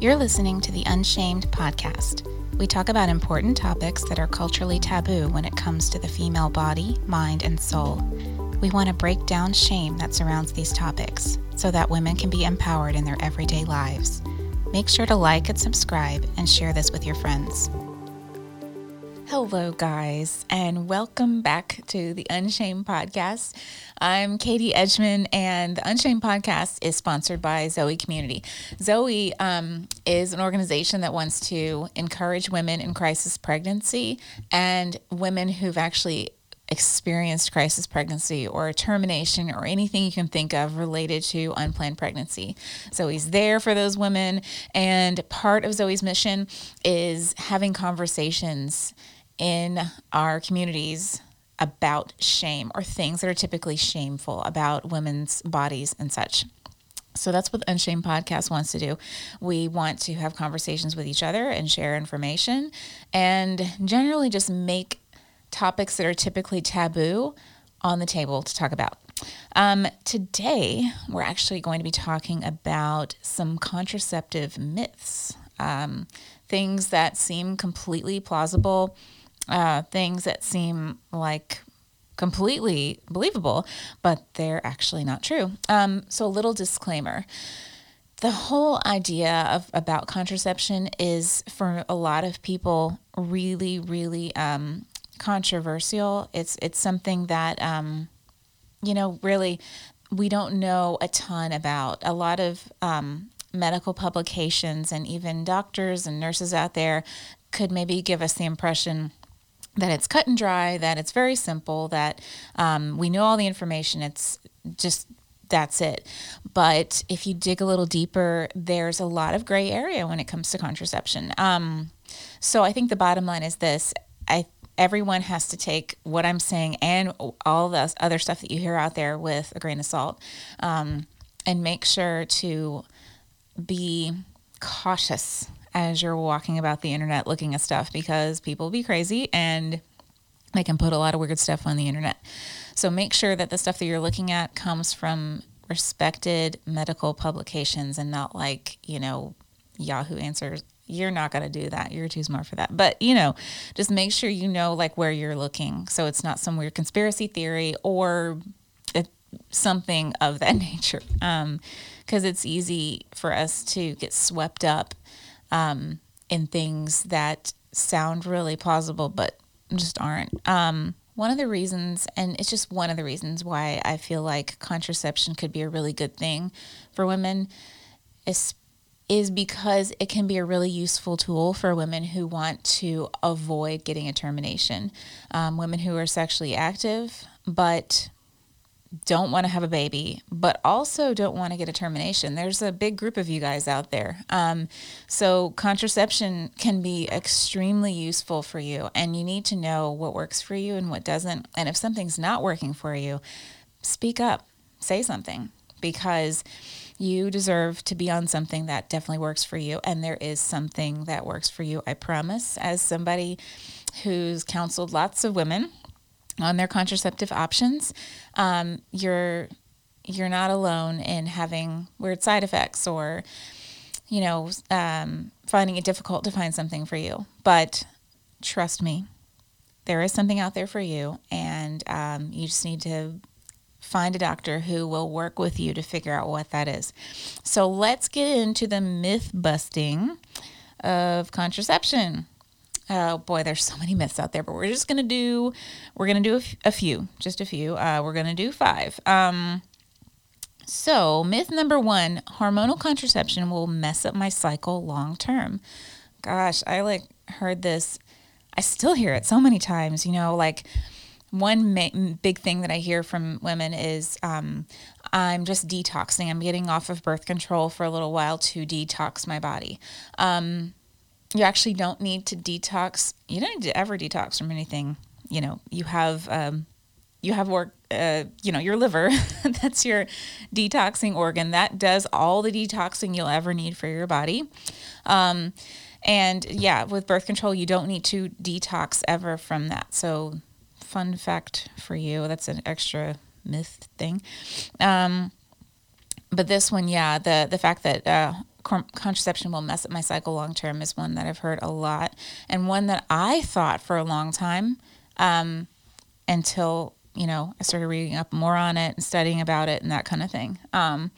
You're listening to the Unshamed podcast. We talk about important topics that are culturally taboo when it comes to the female body, mind, and soul. We want to break down shame that surrounds these topics so that women can be empowered in their everyday lives. Make sure to like and subscribe and share this with your friends. Hello, guys, and welcome back to the Unshamed podcast. I'm Katie Edgman, and the Unshamed podcast is sponsored by Zoe Community. Zoe um, is an organization that wants to encourage women in crisis pregnancy and women who've actually experienced crisis pregnancy or termination or anything you can think of related to unplanned pregnancy. Zoe's there for those women, and part of Zoe's mission is having conversations in our communities about shame or things that are typically shameful about women's bodies and such. So that's what Unshamed Podcast wants to do. We want to have conversations with each other and share information and generally just make topics that are typically taboo on the table to talk about. Um, today, we're actually going to be talking about some contraceptive myths, um, things that seem completely plausible uh, things that seem like completely believable, but they're actually not true. Um, so, a little disclaimer. The whole idea of about contraception is for a lot of people really, really um, controversial. It's it's something that um, you know really we don't know a ton about. A lot of um, medical publications and even doctors and nurses out there could maybe give us the impression that it's cut and dry, that it's very simple, that um, we know all the information. It's just that's it. But if you dig a little deeper, there's a lot of gray area when it comes to contraception. Um, so I think the bottom line is this: I everyone has to take what I'm saying and all the other stuff that you hear out there with a grain of salt, um, and make sure to be cautious as you're walking about the internet looking at stuff because people be crazy and they can put a lot of weird stuff on the internet. So make sure that the stuff that you're looking at comes from respected medical publications and not like, you know, Yahoo Answers. You're not going to do that. You're too smart for that. But, you know, just make sure you know like where you're looking so it's not some weird conspiracy theory or something of that nature. Um, because it's easy for us to get swept up um, in things that sound really plausible but just aren't. Um, one of the reasons, and it's just one of the reasons why I feel like contraception could be a really good thing for women, is is because it can be a really useful tool for women who want to avoid getting a termination. Um, women who are sexually active but don't want to have a baby, but also don't want to get a termination. There's a big group of you guys out there. Um, so, contraception can be extremely useful for you, and you need to know what works for you and what doesn't. And if something's not working for you, speak up, say something, because you deserve to be on something that definitely works for you. And there is something that works for you, I promise, as somebody who's counseled lots of women on their contraceptive options, um, you're you're not alone in having weird side effects or you know um, finding it difficult to find something for you. But trust me, there is something out there for you, and um, you just need to find a doctor who will work with you to figure out what that is. So let's get into the myth busting of contraception. Oh boy, there's so many myths out there, but we're just gonna do we're gonna do a, f- a few, just a few. Uh, we're gonna do five. Um, so myth number one: hormonal contraception will mess up my cycle long term. Gosh, I like heard this. I still hear it so many times. You know, like one ma- big thing that I hear from women is um, I'm just detoxing. I'm getting off of birth control for a little while to detox my body. Um, you actually don't need to detox. You don't need to ever detox from anything. You know, you have um, you have work. Uh, you know, your liver. that's your detoxing organ. That does all the detoxing you'll ever need for your body. Um, and yeah, with birth control, you don't need to detox ever from that. So, fun fact for you. That's an extra myth thing. Um, but this one, yeah, the the fact that uh, contraception will mess up my cycle long term is one that I've heard a lot, and one that I thought for a long time um, until you know I started reading up more on it and studying about it and that kind of thing. Um,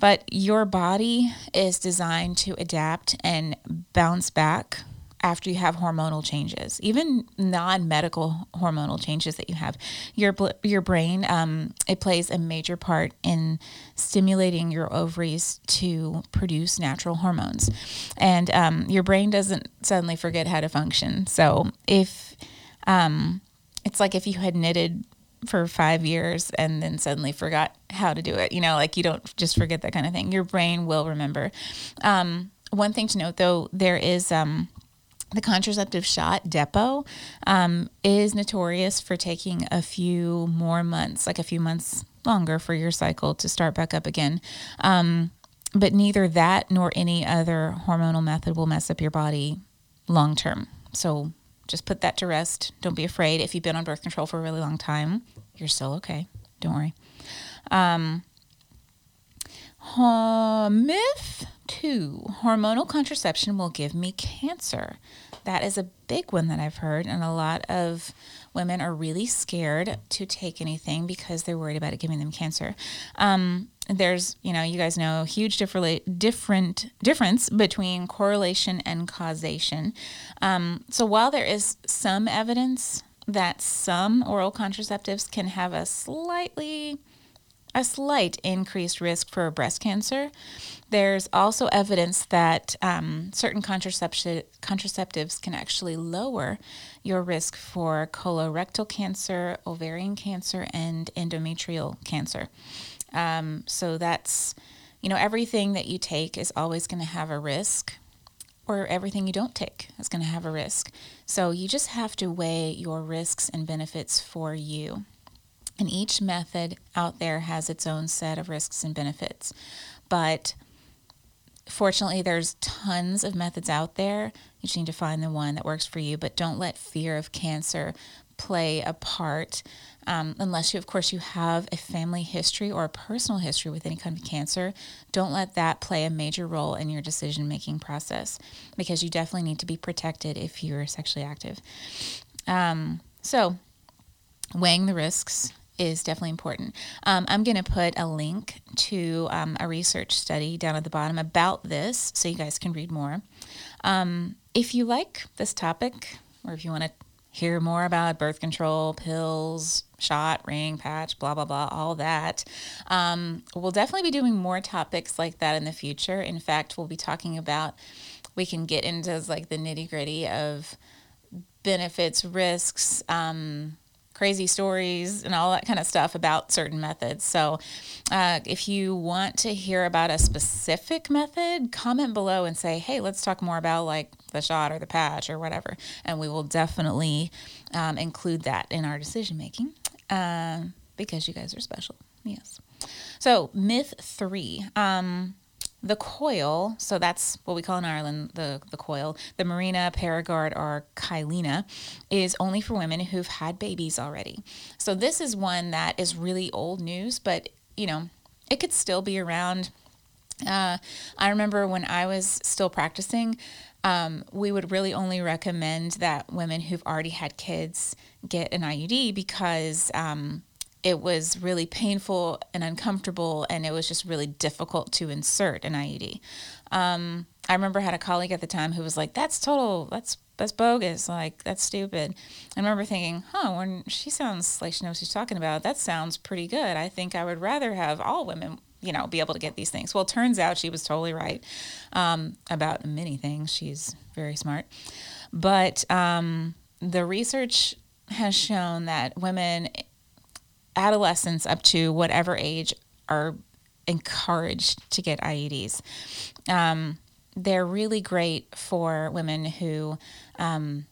but your body is designed to adapt and bounce back after you have hormonal changes, even non-medical hormonal changes that you have. Your your brain um, it plays a major part in stimulating your ovaries to produce natural hormones, and um, your brain doesn't suddenly forget how to function. So if um, it's like if you had knitted for five years and then suddenly forgot how to do it. You know, like you don't just forget that kind of thing. Your brain will remember. Um, one thing to note though, there is um, the contraceptive shot, Depo, um, is notorious for taking a few more months, like a few months longer for your cycle to start back up again. Um, but neither that nor any other hormonal method will mess up your body long term. So just put that to rest. Don't be afraid. If you've been on birth control for a really long time, you're still okay. Don't worry. Um, uh, myth two hormonal contraception will give me cancer. That is a big one that I've heard, and a lot of women are really scared to take anything because they're worried about it giving them cancer. Um, there's, you know, you guys know huge different different difference between correlation and causation. Um, so while there is some evidence that some oral contraceptives can have a slightly a slight increased risk for breast cancer. There's also evidence that um, certain contracepti- contraceptives can actually lower your risk for colorectal cancer, ovarian cancer, and endometrial cancer. Um, so that's, you know, everything that you take is always going to have a risk, or everything you don't take is going to have a risk. So you just have to weigh your risks and benefits for you. And each method out there has its own set of risks and benefits. But fortunately, there's tons of methods out there. You just need to find the one that works for you. But don't let fear of cancer play a part um, unless you of course you have a family history or a personal history with any kind of cancer don't let that play a major role in your decision making process because you definitely need to be protected if you're sexually active um, so weighing the risks is definitely important. Um, I'm going to put a link to um, a research study down at the bottom about this so you guys can read more. Um, if you like this topic, or if you want to hear more about birth control, pills, shot, ring, patch, blah, blah, blah, all that, um, we'll definitely be doing more topics like that in the future. In fact, we'll be talking about, we can get into like the nitty gritty of benefits, risks, um, crazy stories and all that kind of stuff about certain methods. So, uh, if you want to hear about a specific method, comment below and say, hey, let's talk more about like the shot or the patch or whatever. And we will definitely um, include that in our decision making uh, because you guys are special. Yes. So, myth three. Um, the coil, so that's what we call in Ireland the, the coil, the Mirena, Paragard, or Kyleena, is only for women who've had babies already. So this is one that is really old news, but you know, it could still be around. Uh, I remember when I was still practicing, um, we would really only recommend that women who've already had kids get an IUD because um, it was really painful and uncomfortable, and it was just really difficult to insert an IUD. Um, I remember I had a colleague at the time who was like, "That's total. That's that's bogus. Like that's stupid." I remember thinking, "Huh, when she sounds like she knows what she's talking about, that sounds pretty good. I think I would rather have all women." You know, be able to get these things. Well, turns out she was totally right um, about many things. She's very smart. But um, the research has shown that women adolescents up to whatever age are encouraged to get IUDs. Um, they're really great for women who um,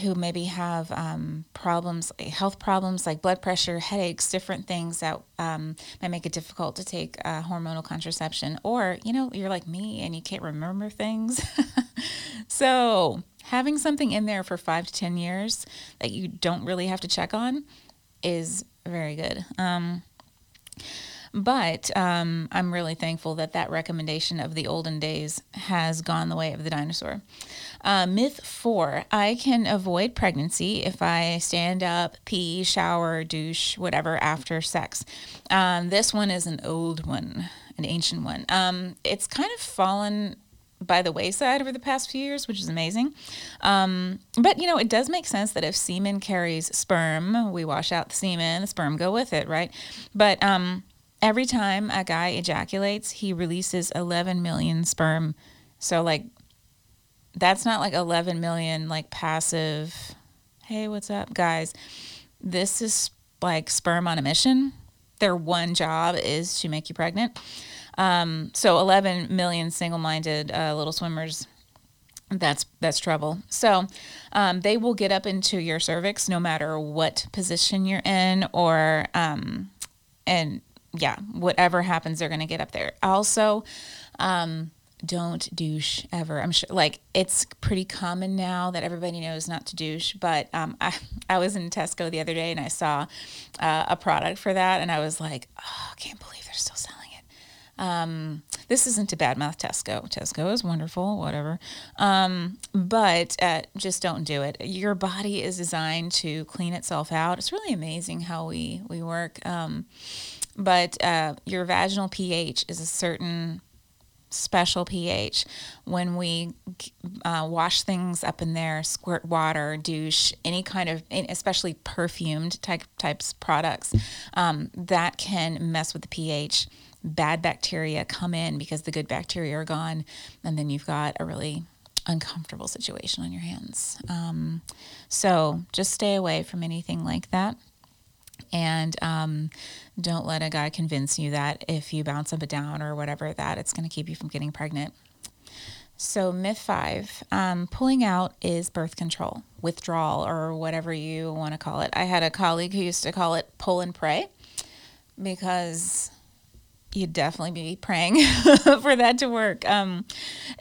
who maybe have um, problems, health problems like blood pressure, headaches, different things that um, might make it difficult to take uh, hormonal contraception. Or, you know, you're like me and you can't remember things. so, having something in there for five to 10 years that you don't really have to check on is very good. Um, But um, I'm really thankful that that recommendation of the olden days has gone the way of the dinosaur. Uh, myth four I can avoid pregnancy if I stand up, pee, shower, douche, whatever after sex. Um, this one is an old one, an ancient one. Um, it's kind of fallen by the wayside over the past few years, which is amazing. Um, but you know, it does make sense that if semen carries sperm, we wash out the semen, the sperm go with it, right? But um, every time a guy ejaculates, he releases 11 million sperm. So like, that's not like 11 million like passive. Hey, what's up, guys? This is like sperm on a mission. Their one job is to make you pregnant. Um, so 11 million single-minded uh, little swimmers. That's that's trouble. So um, they will get up into your cervix no matter what position you're in, or um, and yeah, whatever happens, they're gonna get up there. Also, um, don't douche ever. I'm sure, like, it's pretty common now that everybody knows not to douche. But um, I, I was in Tesco the other day and I saw uh, a product for that, and I was like, oh, I can't believe they're still selling um, this isn't a bad mouth Tesco. Tesco is wonderful, whatever. Um, but uh, just don't do it. Your body is designed to clean itself out. It's really amazing how we we work. Um, but uh, your vaginal pH is a certain special pH. When we uh, wash things up in there, squirt water, douche, any kind of, especially perfumed type types products, um, that can mess with the pH bad bacteria come in because the good bacteria are gone, and then you've got a really uncomfortable situation on your hands. Um, so just stay away from anything like that. And um, don't let a guy convince you that if you bounce up and down or whatever, that it's going to keep you from getting pregnant. So, myth five um, pulling out is birth control, withdrawal, or whatever you want to call it. I had a colleague who used to call it pull and pray because you'd definitely be praying for that to work. Um,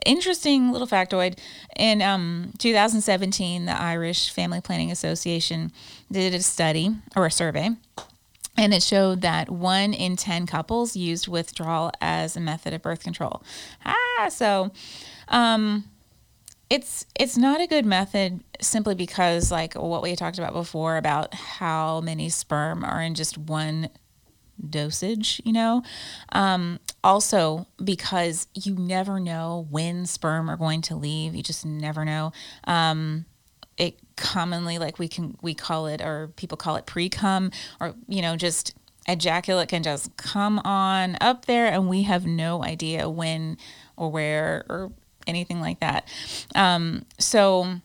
interesting little factoid. In um, 2017, the Irish Family Planning Association did a study or a survey, and it showed that one in 10 couples used withdrawal as a method of birth control. Ah, so. Um, it's it's not a good method simply because like what we talked about before about how many sperm are in just one dosage, you know. Um, also, because you never know when sperm are going to leave, you just never know. Um, it commonly, like we can, we call it, or people call it pre cum, or, you know, just ejaculate can just come on up there, and we have no idea when or where or anything like that. Um, so,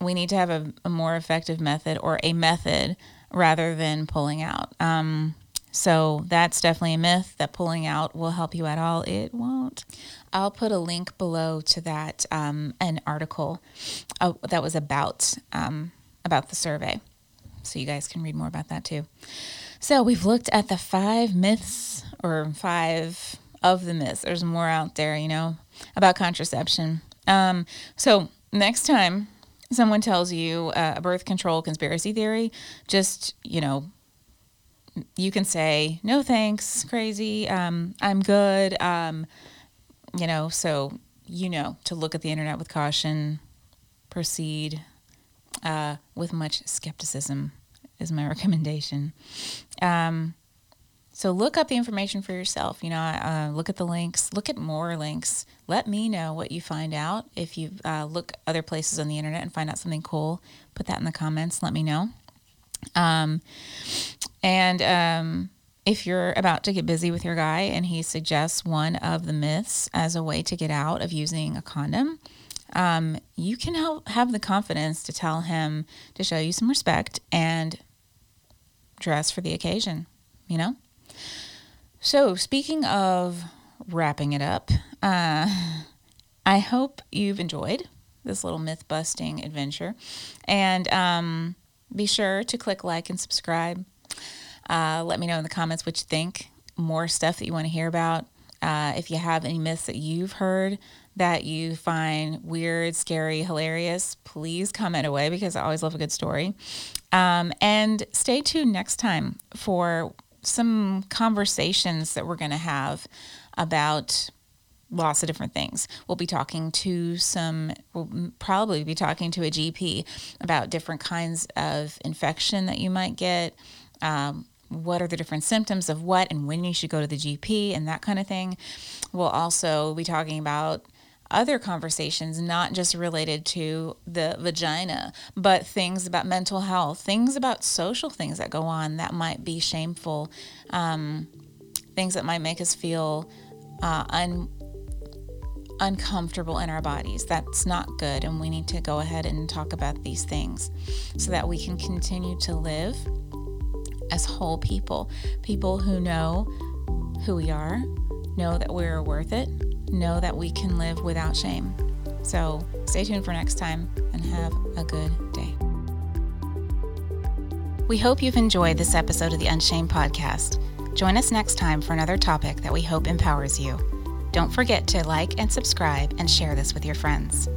we need to have a, a, more effective method or a method rather than pulling out. Um, so that's definitely a myth that pulling out will help you at all. It won't. I'll put a link below to that um, an article uh, that was about um, about the survey, so you guys can read more about that too. So we've looked at the five myths or five of the myths. There's more out there, you know, about contraception. Um, so next time someone tells you uh, a birth control conspiracy theory, just you know you can say no thanks crazy um, i'm good um, you know so you know to look at the internet with caution proceed uh, with much skepticism is my recommendation. Um, so look up the information for yourself you know uh, look at the links look at more links. Let me know what you find out. If you uh, look other places on the internet and find out something cool put that in the comments let me know um, and um, if you're about to get busy with your guy and he suggests one of the myths as a way to get out of using a condom, um, you can help have the confidence to tell him to show you some respect and dress for the occasion, you know? So, speaking of wrapping it up, uh, I hope you've enjoyed this little myth busting adventure. And um, be sure to click like and subscribe. Uh, let me know in the comments what you think. More stuff that you want to hear about. Uh, if you have any myths that you've heard that you find weird, scary, hilarious, please comment away because I always love a good story. Um, and stay tuned next time for some conversations that we're going to have about lots of different things. We'll be talking to some, we'll probably be talking to a GP about different kinds of infection that you might get. Um, what are the different symptoms of what and when you should go to the GP and that kind of thing. We'll also be talking about other conversations, not just related to the vagina, but things about mental health, things about social things that go on that might be shameful, um, things that might make us feel uh, un- uncomfortable in our bodies. That's not good, and we need to go ahead and talk about these things so that we can continue to live as whole people, people who know who we are, know that we're worth it, know that we can live without shame. So stay tuned for next time and have a good day. We hope you've enjoyed this episode of the Unshamed podcast. Join us next time for another topic that we hope empowers you. Don't forget to like and subscribe and share this with your friends.